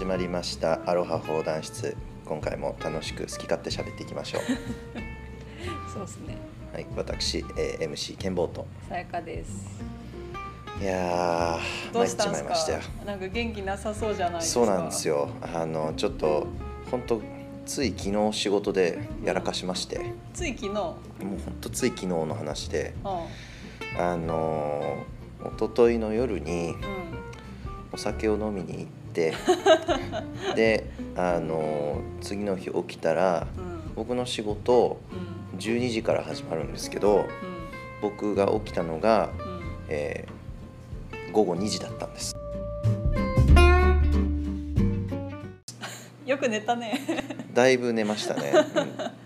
始まりましたアロハ放談室今回も楽しく好き勝手喋っていきましょう そうですね。はい私、えー、MC ケンボーとさやかです。いやーどうしたんです参っちまいましたよか。なんか元気なさそうじゃないですか？そうなんです。よあのちょっと本当つい昨日仕事でやらかしましてもつい昨日？うん。う本当つい昨日の話であのー一昨日の夜にうん。お酒を飲みに行ってであのー次の日起きたらうん。僕の仕事うん。12時から始まるんですけど僕が起きたのが、うん。うん。えー午後2時だったんですよく寝たね。だいぶ寝ましたね、うん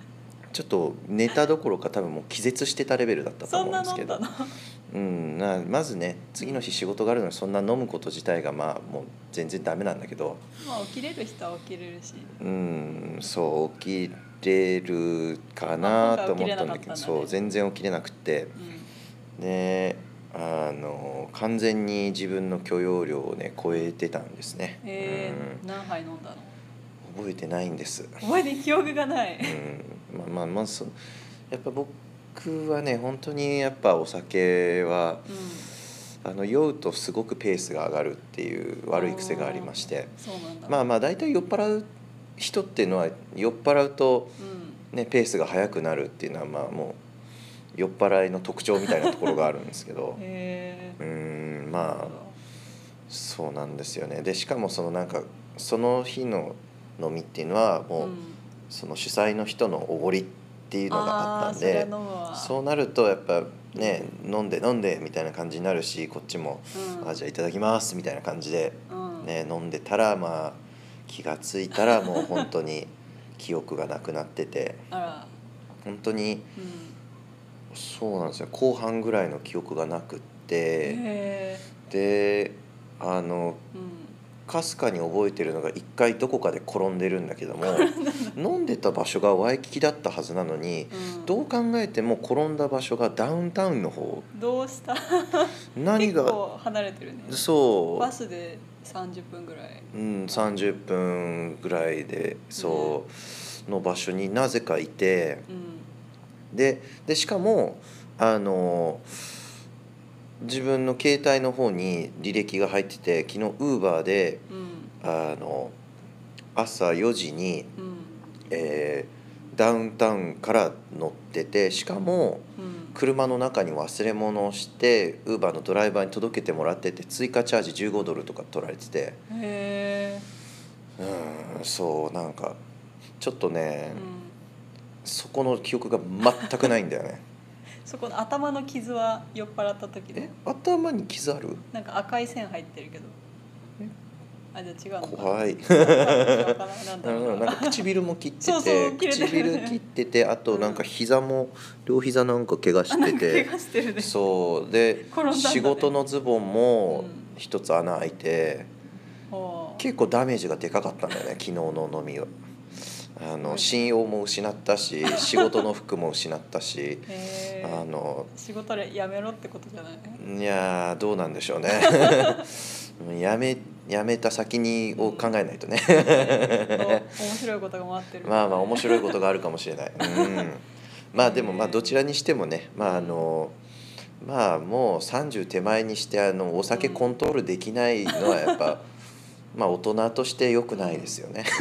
ちょっと寝たどころか多分もう気絶してたレベルだったと思うんですけど。うん、なまずね次の日仕事があるのにそんな飲むこと自体がまあもう全然ダメなんだけど。まあ起きれる人は起きれるし。うん。そう起きれるかなと思ったんだけど。ねそう全然起きれなくて。うん。であの完全に自分の許容量をね超えてたんですね、えー、何杯飲んだの？うん、覚えてないんです、覚えて記憶がない。うん、まあまあまあそやっぱ僕はね本当にやっぱお酒はうん。あの酔うとすごくペースが上がるっていう悪い癖がありまして。まあまあ大体酔っ払う人っていうのは酔っ払うと、うん。ね、ペースが速くなるっていうのはまあもう酔っ払いの特徴みたいなところがあるんですけど へうえーんまあそうなんですよねでしかもそのなんかその日の飲みっていうのはもう、その主催の人のおごりっていうのがあったんでそうなるとやっぱね飲んで飲んでみたいな感じになるしこっちもうん、あじゃあいただきますみたいな感じで、うん、ね、飲んでたらまあ気が付いたらもう本当に 記憶がなくなってて本当にうん、そうなんですよ。後半ぐらいの記憶がなくってへであのえ、うん、かすかに覚えてるのが一回どこかで転んでるんだけども 飲んでた場所がワイキキだったはずなのにうん、どう考えても転んだ場所がダウンタウンの方。どうした？何が？離れてるね。そう。バスで30分ぐらい。うん、30分ぐらいでそうの場所になぜかいて。うん。ででしかもあの自分の携帯の方に履歴が入ってて昨日ウーバーでうん。あの朝4時に、うん。えーダウンタウンから乗っててしかもうん。車の中に忘れ物をしてウーバーのドライバーに届けてもらってて追加チャージ15ドルとか取られてて。へえ、うんそうなんかちょっとね、うん、そこの記憶が全くないんだよねそこの頭の傷は酔っ払った時えの頭に傷ある？なんか赤い線入ってるけど。え？あじゃあ違うのかな怖い。な なんだろううんな。んか唇も切っててそうそう切れてる。唇切っててあとなんか膝も両膝なんか怪我してあなんか怪て我してるね。そう。で転んだんだね。仕事のズボンもうん。一つ穴開いてほう結構ダメージがでかかったんだよね 昨日の飲みは。あの信用も失ったし仕事の服も失ったしあの仕事でやめろってことじゃない？いやーどうなんでしょうね。やめやめた先にを考えないとね。お面白いことが待ってる。まあまあ面白いことがあるかもしれない、うん、まあでもまあどちらにしてもねまああのまあもう30手前にしてあのお酒コントロールできないのはやっぱまあ大人として良くないですよね。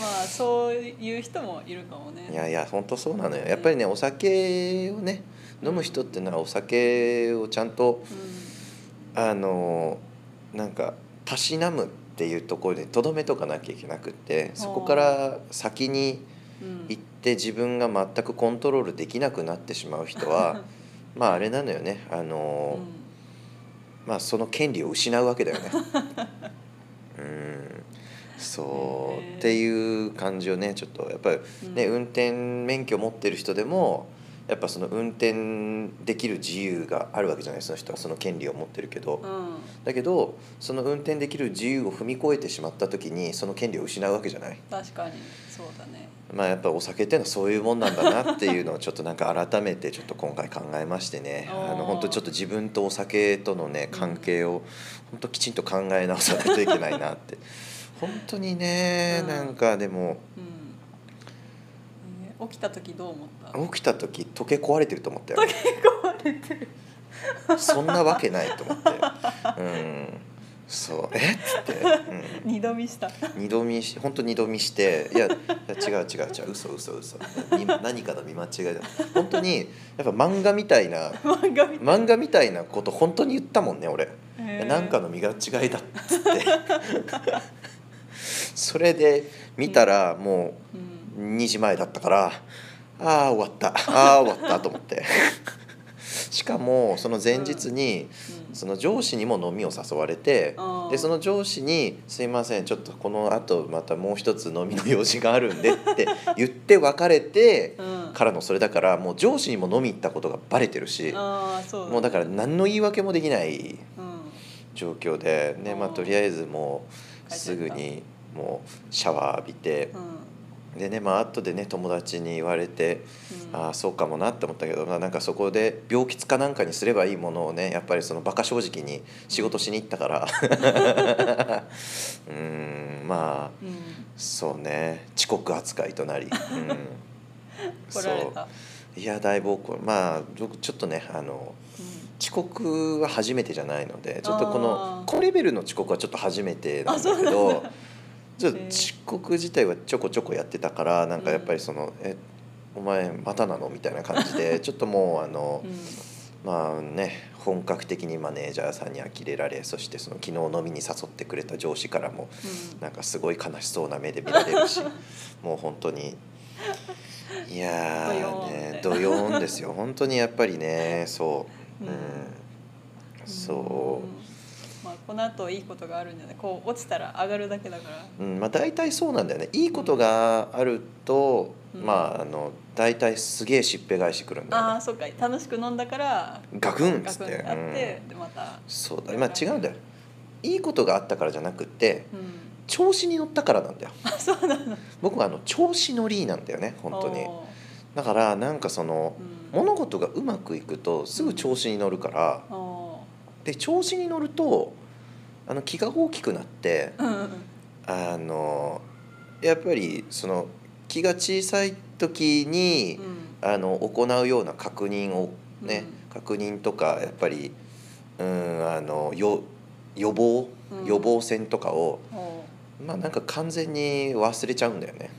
まあそういう人もいるかもね。いやいや本当そうなのよ。やっぱりねお酒をね飲む人っていうのはお酒をちゃんとうあのなんかたしなむっていうところにとどめとかなきゃいけなくってそこから先にんうん。行って自分が全くコントロールできなくなってしまう人は まああれなのよね。あの、まあその権利を失うわけだよね。うんそうっていう感じをねちょっとやっぱりね、うん。運転免許持ってる人でもやっぱその運転できる自由があるわけじゃないその人はその権利を持ってるけど、うん。だけどその運転できる自由を踏み越えてしまった時にその権利を失うわけじゃない。確かにそうだね。まあやっぱお酒っていうのはそういうもんなんだなっていうのをちょっとなんか改めてちょっと今回考えましてね。あの本当ちょっと自分とお酒とのね関係を本当きちんと考え直さないといけないなって。本当にね、うん。なんかでも。うん、えー起きた時どう思った？起きた時溶け壊れてると思ったよ。壊れてる。そんなわけないと思って。うん。そう。え？っつって、うん、二度見した。二度見し本当二度見して。いやいや違う違う違う。嘘嘘嘘。み何かの見間違いだ。本当にやっぱ漫画みたいな。漫画みたいなこと本当に言ったもんね俺、なんかの見間違いだっつって。それで見たらもうん。う2時前だったからああ終わった。ああ終わったと思って。しかもその前日に、うん。その上司にも飲みを誘われてあーでその上司に「すいませんちょっとこのあとまたもう一つ飲みの用事があるんで」って 言って別れてうん。からのそれだからもう上司にも飲み行ったことがバレてるしもうだから何の言い訳もできない。うん状況で、ねまあ、とりあえずもうすぐにもうシャワー浴びてでねまあ後でね友達に言われて。うん。ああそうかもなって思ったけど、まあ、なんかそこで病気かなんかにすればいいものをねやっぱりそのバカ正直に仕事しに行ったから。うーんまあうん。そうね遅刻扱いとなり、うん、そう。いやだいぶまあ僕ちょっとねあの遅刻は初めてじゃないのでちょっとこあのー高レベルの遅刻はちょっと初めてなんだけどなんだ。ちょっと遅刻自体はちょこちょこやってたからなんかやっぱりその「えお前またなの?」みたいな感じで ちょっともうあのまあね本格的にマネージャーさんに呆れられそしてその昨日飲みに誘ってくれた上司からもうん。なんかすごい悲しそうな目で見られるし もう本当にいやねドヨーンですよ。本当にやっぱりねそう、ううん。ん、そまあこの後いいことがあるんじゃない？こう落ちたら上がるだけだから。う、うん、まあ大体そうなんだよね。いいことがあると、うん。まああの大体すげえしっぺ返してくるんだよね。ああそうか。楽しく飲んだからガクンっつって。ってあって、でまた。そうだ。まあ違うんだよ。いいことがあったからじゃなくってうん。調子に乗ったからなんだよ。あそうなの。僕はあの調子乗りなんだよね本当に。おだからなんかそのーうん。物事がうまくいくとすぐ調子に乗るからおで調子に乗るとあの気が大きくなってーうんあのやっぱりその気が小さい時にうん。あの行うような確認をね、確認とかやっぱりうんあのよ予防うん。予防線とかを、おまあなんか完全に忘れちゃうんだよね。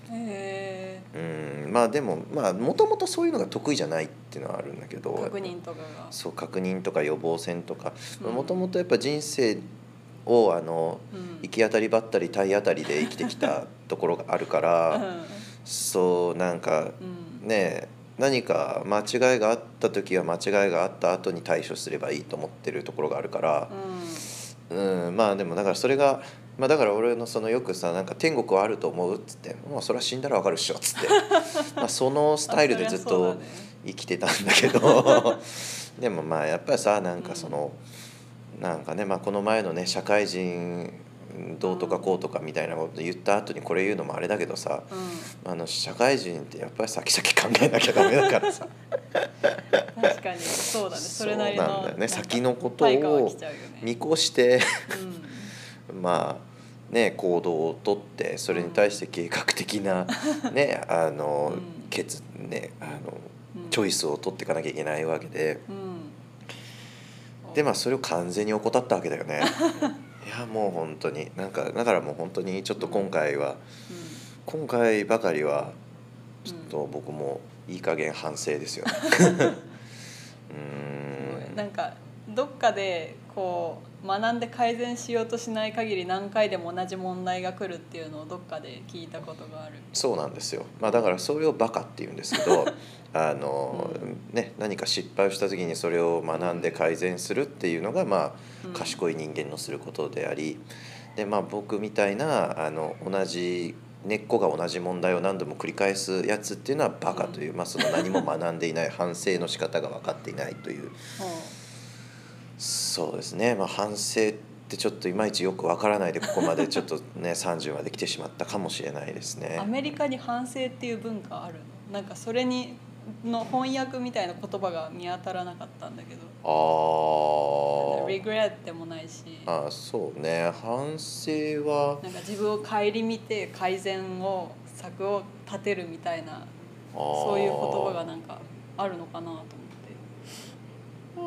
うんまあでもまあもともとそういうのが得意じゃないっていうのはあるんだけどえ確認とかが。そう確認とか予防線とかうん。もともとやっぱ人生をあのうん。行き当たりばったり体当たりで生きてきたところがあるからそうなんかうん。ね何か間違いがあった時は間違いがあった後に対処すればいいと思ってるところがあるからう、ん。うん、まあでもだからそれが、まあ、だから俺のそのよくさなんか天国はあると思うっつって「もうそれは死んだらわかるっしょ」っつって。まあそのスタイルでずっと生きてたんだけど でもまあやっぱりさなんかその、なんかね、まあ、この前のね社会人どうとかこうとかみたいなこと言った後にこれ言うのもあれだけどさうん。あの社会人ってやっぱり先々考えなきゃダメだからさ。確かに。そうだね。それなりのなんだよね。先のことを見越してうんまあね行動をとってそれに対して計画的なねあのねあのうん。チョイスを取っていかなきゃいけないわけで。うん。でまあそれを完全に怠ったわけだよね。いやもう本当に。なんかだからもう本当にちょっと今回は今回ばかりはちょっと僕もいい加減反省ですよ。ね うん。なんかどっかでこう学んで改善しようとしない限り何回でも同じ問題が来るっていうのをどっかで聞いたことがある。そうなんですよ、まあ、だからそれをバカって言うんですけど あの、ね、何か失敗をした時にそれを学んで改善するっていうのが、まうん。あ、賢い人間のすることでありで、まあ、僕みたいなあの同じ根っこが同じ問題を何度も繰り返すやつっていうのはバカという、まあ、その何も学んでいない反省の仕方が分かっていないというそうですね、まあ、反省ってちょっといまいちよく分からないでここまでちょっとね 30まで来てしまったかもしれないですね。ア。メリカに反省っていう文化あるの？なんかそれにの翻訳みたいな言葉が見当たらなかったんだけど。あー。regret でもないし。あそうね。反省はなんか自分を顧みて改善を策を立てるみたいなそういう言葉がなんかあるのかなと思って。あ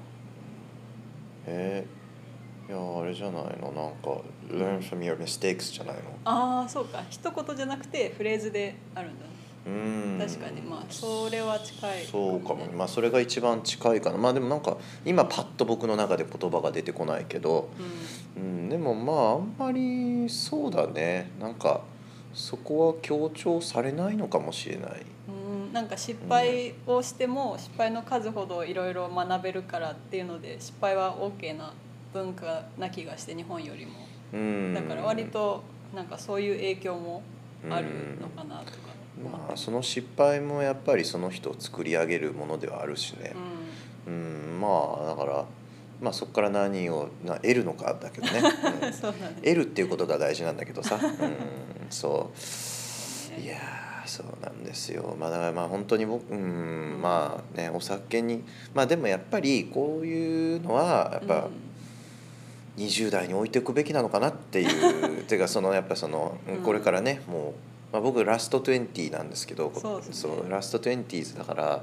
あえー、いやあれじゃないの。なんか「learn from your mistakes」じゃないの。ああそうか。一言じゃなくてフレーズであるんだ。うん。確かに。まあそれは近いそうかもね。まあそれが一番近いかな。まあでもなんか今パッと僕の中で言葉が出てこないけど、うん、でもまああんまりそうだね。なんかそこは強調されないのかもしれない。うん、うん、なんか失敗をしても失敗の数ほどいろいろ学べるからっていうので失敗は OK な文化な気がして日本よりも。うん。だから割となんかそういう影響もあるのかなとか。思まあその失敗もやっぱりその人を作り上げるものではあるしね。ううん。まあだからまあそこから何をな得るのかだけどね、ね。得るっていうことが大事なんだけどさ、うん、そう。いやーそうなんですよ。まあだからまあ本当に僕うんまあねお酒にまあでもやっぱりこういうのはやっぱ20代に置いておくべきなのかなっていう。ていうかそのやっぱそのうんこれからねもう、まあ、僕ラスト20なんですけどそうですね。そうラスト 20s だから、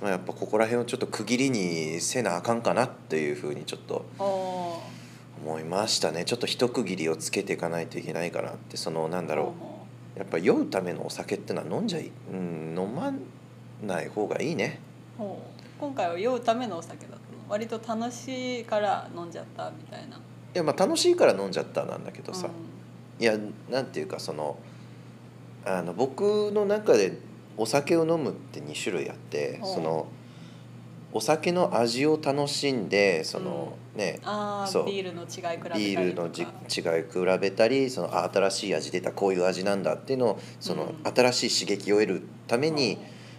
まあ、やっぱここら辺をちょっと区切りにせなあかんかなっていうふうにちょっと思いましたね。ちょっと一区切りをつけていかないといけないかなってそのなんだろうやっぱ酔うためのお酒ってのは飲んじゃい、うん、飲まない方がいいね。うほう。今回は酔うためのお酒だったの。割と楽しいから飲んじゃったみたいな。いやまあ楽しいから飲んじゃったなんだけどさ、ういやなんていうかそのあの僕の中でお酒を飲むって2種類あってそのお酒の味を楽しんでその、ねん、あそう。あビールの違い比べたりとか。ビールのじ違い比べたりそのあ新しい味出たこういう味なんだっていうのをその、うん。新しい刺激を得るために、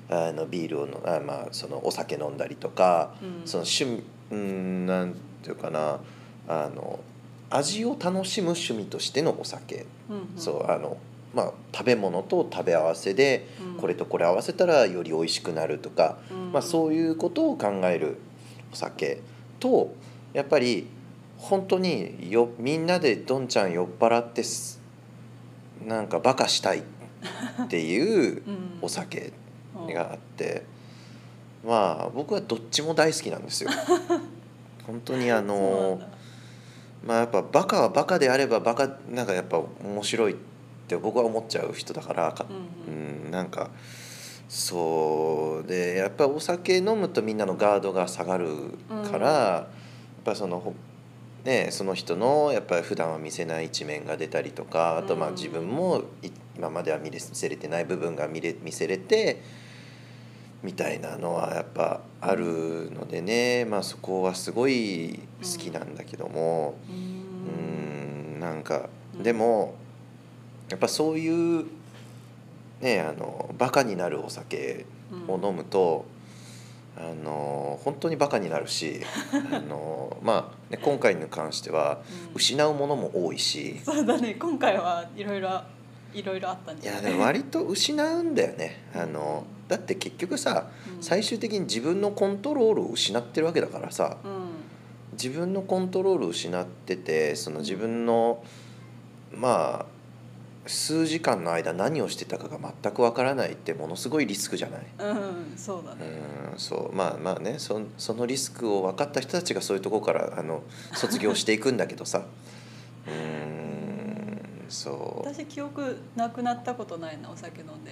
あのビールをのあ、まあ、そのお酒飲んだりとか、うん。その趣味うんなんていうかなあの味を楽しむ趣味としてのお酒、うんうん。そうあのまあ食べ物と食べ合わせでうん。これとこれ合わせたらより美味しくなるとか、うん。まあ、そういうことを考えるお酒とやっぱり本当によみんなでどんちゃん酔っ払ってすなんかバカしたいっていう うん。お酒うんがあってまあ僕はどっちも大好きなんですよ。本当にあのだ。まあやっぱバカはバカであればバカなんかやっぱ面白いって僕は思っちゃう人だからかうんうん。うん、なんかそうでやっぱお酒飲むとみんなのガードが下がるから、やっぱそのほねその人のやっぱり普段は見せない一面が出たりとかあとまあうん。自分もい今までは見せれてない部分が見れ見せれてみたいなのはやっぱあるのでね、まあ、そこはすごい好きなんだけども。ううんんなんかうん。でもやっぱそういうねあのバカになるお酒を飲むと、あの本当にバカになるしあの、まあね、今回に関してはうん。失うものも多いし。そうだね。今回はいろいろいろいろあったんいじゃない？やでも割と失うんだよね。あのだって結局さうん。最終的に自分のコントロールを失ってるわけだからさうん。自分のコントロールを失っててその自分のまあ数時間の間何をしてたかが全くわからないってものすごいリスクじゃない？うんそうだね。うんそう。まあまあねそそのリスクを分かった人たちがそういうところからあの卒業していくんだけどさ。うんそう。私記憶なくなったことないなお酒飲んで。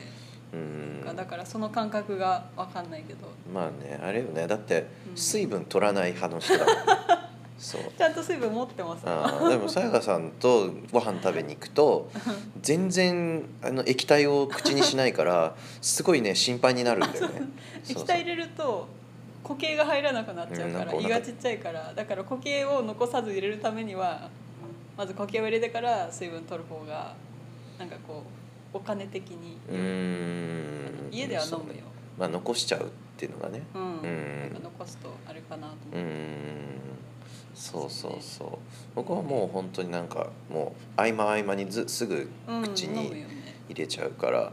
うん。だからその感覚が分かんないけど。まあねあれよね。だってうん。水分取らない派の人だもん そう。ちゃんと水分持ってますあーでもさやかさんとご飯食べに行くと全然あの液体を口にしないからすごいね心配になるんだよね。液体入れると固形が入らなくなっちゃうから胃がちっちゃいからだから固形を残さず入れるためにはまず固形を入れてから水分取る方がなんかこうお金的にうーん。家では飲むよ。まあ残しちゃうっていうのがね。うん、うん。残すとあれかなと思って、んそうそうそう。僕はもう本当になんかもう合間合間にずすぐうん、口に入れちゃうから。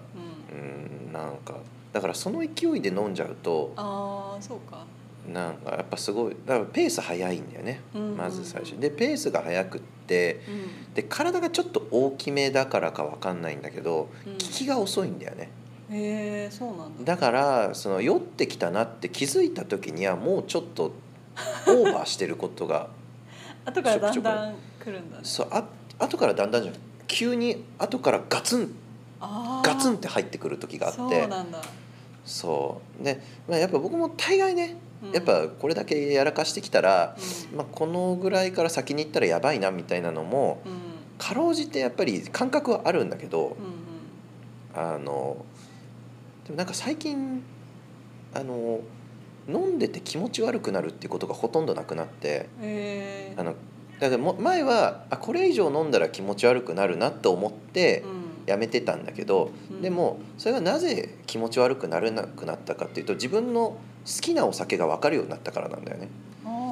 うん、なんか。だからその勢いで飲んじゃうとああそうか。なんかやっぱすごいだからペース速いんだよね、うんまず最初。でペースが速くってうん。で体がちょっと大きめだからかわかんないんだけどうん。効きが遅いんだよね。へえそうなんだ。だからその酔ってきたなって気づいた時にはもうちょっとオーバーしてることが後からだんだん来るんだね。そうあ後からだんだんじゃん。急に後からガツン。ガツンって入ってくる時があって。そうなんだ。そう。で、まあ、やっぱ僕も大概ねうん。やっぱこれだけやらかしてきたら、うまあ、このぐらいから先に行ったらやばいなみたいなのもんうん。かろうじてやっぱり感覚はあるんだけどうん。あのでもなんか最近あの飲んでて気持ち悪くなるっていうことがほとんどなくなってえあのだからも前はあこれ以上飲んだら気持ち悪くなるなと思ってうん。やめてたんだけど、うん。でもそれがなぜ気持ち悪くならなくなったかっていうと自分の好きなお酒が分かるようになったからなんだよね。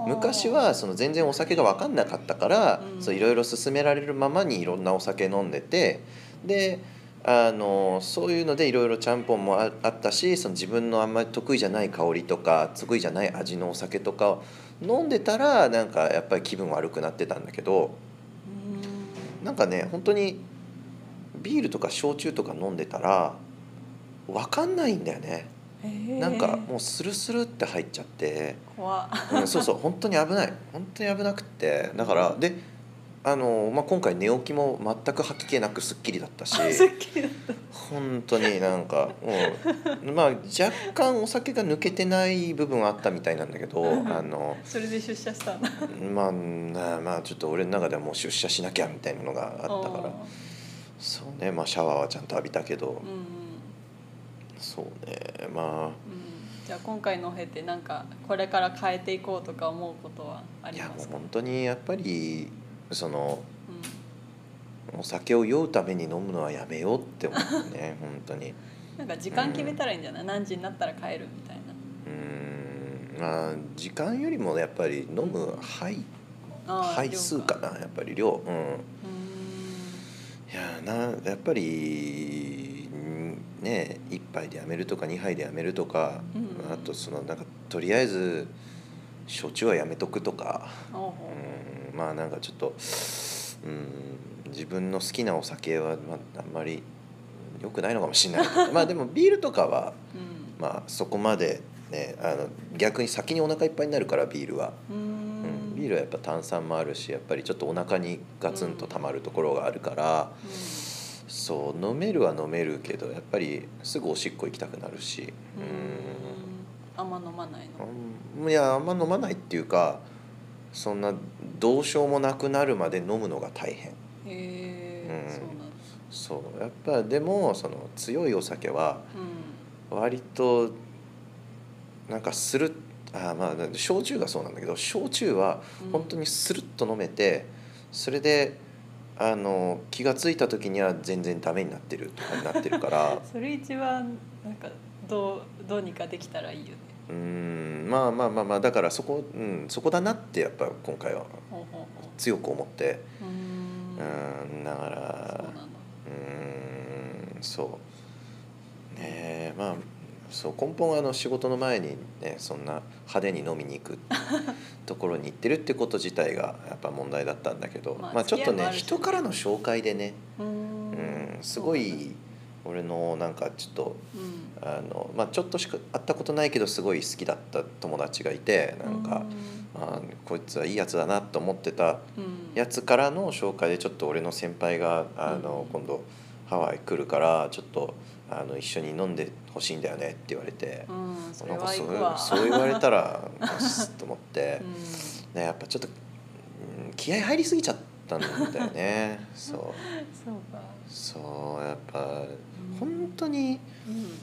昔はその全然お酒が分かんなかったから、いろいろ勧められるままにいろんなお酒飲んでてであのそういうのでいろいろちゃんぽんもああったしその自分のあんまり得意じゃない香りとか得意じゃない味のお酒とかを飲んでたらなんかやっぱり気分悪くなってたんだけどうん。なんかね本当にビールとか焼酎とか飲んでたら分かんないんだよね。なんかもうスルスルって入っちゃって。怖っ。うん、そうそう本当に危ない。本当に危なくって。だからであの、まあ、今回寝起きも全く吐き気なくすっきりだったし本当になんかもう、まあ、若干お酒が抜けてない部分はあったみたいなんだけどあの、それで出社したんだまあ、なまあちょっと俺の中ではもう出社しなきゃみたいなのがあったから。そうね、まあ、シャワーはちゃんと浴びたけど。そうねまうん。じゃあ今回のを経てなんかこれから変えていこうとか思うことはああいやもうりますか本当にやっぱりそのうん。お酒を酔うために飲むのはやめようって思うね 本当に。なんか時間決めたらいいんじゃない、何時になったら帰るみたいな。うーん。まあ時間よりもやっぱり飲む杯杯数かなやっぱり量。うん。いやなやっぱりんね1杯でやめるとか2杯でやめるとか、うん。あとそのなんかとりあえず焼酎はやめとくとか。うんまあなんかちょっとうん自分の好きなお酒は、まあ、あんまり良くないのかもしれない まあでもビールとかはううん。まあそこまでねあの逆に先にお腹いっぱいになるからビールは、うん。んビールはやっぱ炭酸もあるしやっぱりちょっとお腹にガツンとたまるところがあるから、そう飲めるは飲めるけどやっぱりすぐおしっこ行きたくなるし。うん。あんま飲まないの？うん。いやあんま飲まないっていうかそんなどうしようもなくなるまで飲むのが大変。へえ、うん。そうやっぱでもその強いお酒はう割となんかするあまあ焼酎がそうなんだけど焼酎はうん。本当にスルッと飲めてそれであの気が付いた時には全然ダメになってるとかになってるから。ん それ一番なんかどうどうにかできたらいいよねうーんまあまあまあまあだからそこ、うん、そこだなってやっぱ今回は強く思って。うん。うんだからそうなんそう。ねえまあそう根本はあの仕事の前にねそんな派手に飲みに行く ところに行ってるってこと自体がやっぱ問題だったんだけど、まあまあ、ちょっとね人からの紹介でね、うん、すごい俺のなんかちょっとうん。あの、まあ、ちょっとしか会ったことないけどすごい好きだった友達がいてなんか、あこいつはいいやつだなと思ってたうん。やつからの紹介でちょっと俺の先輩があの、うん。今度ハワイ来るからちょっとあの一緒に飲んでほしいんだよねって言われてう、んそれなんかそうそう言われたらと思って う、ん。ね、やっぱちょっと、うん気合入りすぎちゃったんだよね。そう。そうやっぱん本当にうん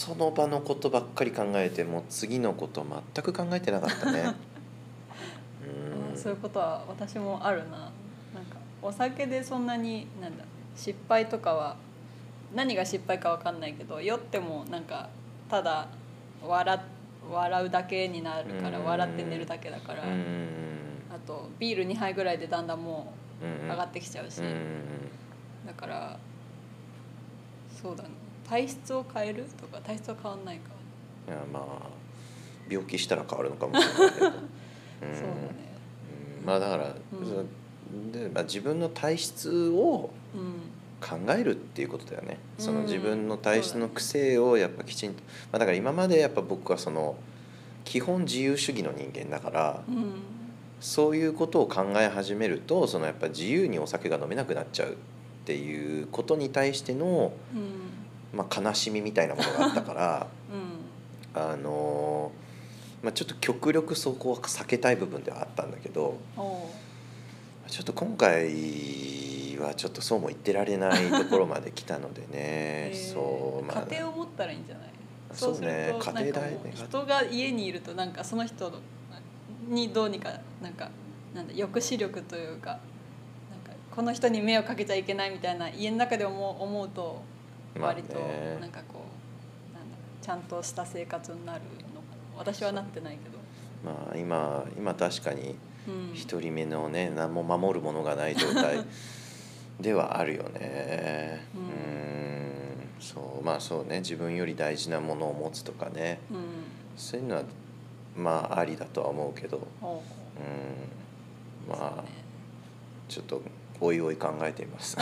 その場のことばっかり考えてもう次のこと全く考えてなかったね。うん。そういうことは私もあるな。なんかお酒でそんなになんだ失敗とかは何が失敗かわかんないけど酔ってもなんかただ笑笑うだけになるからうん。笑って寝るだけだからうん。あとビール2杯ぐらいでだんだんもう上がってきちゃうし。うん。だからそうだね。体質を変えるとか体質は変わんないか。いやまあ病気したら変わるのかもしれないけど、うん。そうだね。うん。まあだから、うん。そのでまあ、自分の体質をうん。考えるっていうことだよね。そのうん。自分の体質の癖をやっぱきちんと、まあ、だから今までやっぱ僕はその基本自由主義の人間だからうん。そういうことを考え始めるとそのやっぱ自由にお酒が飲めなくなっちゃう。っていうことに対しての、うん。まあ、悲しみみたいなものがあったから うん。あのーまあ、ちょっと極力そこは避けたい部分ではあったんだけどちょっと今回はちょっとそうも言ってられないところまで来たのでねへーそうまあ家庭を持ったらいいんじゃない？そうねと家庭だよねなんかもう人が家にいるとなんかその人にどうにかなんかなんだ抑止力というかこの人に迷惑かけちゃいけないみたいな家の中で思う思うとまあ割とねなんかこうなんだちゃんとした生活になるの私はなってないけど、まあ今今確かにうん、一人目のね何も守るものがない状態 ではあるよね。ううん。んそうまあそうね。自分より大事なものを持つとかね。うん。そういうのはまあありだとは思うけど。おう。うん。まあちょっとおいおい考えています。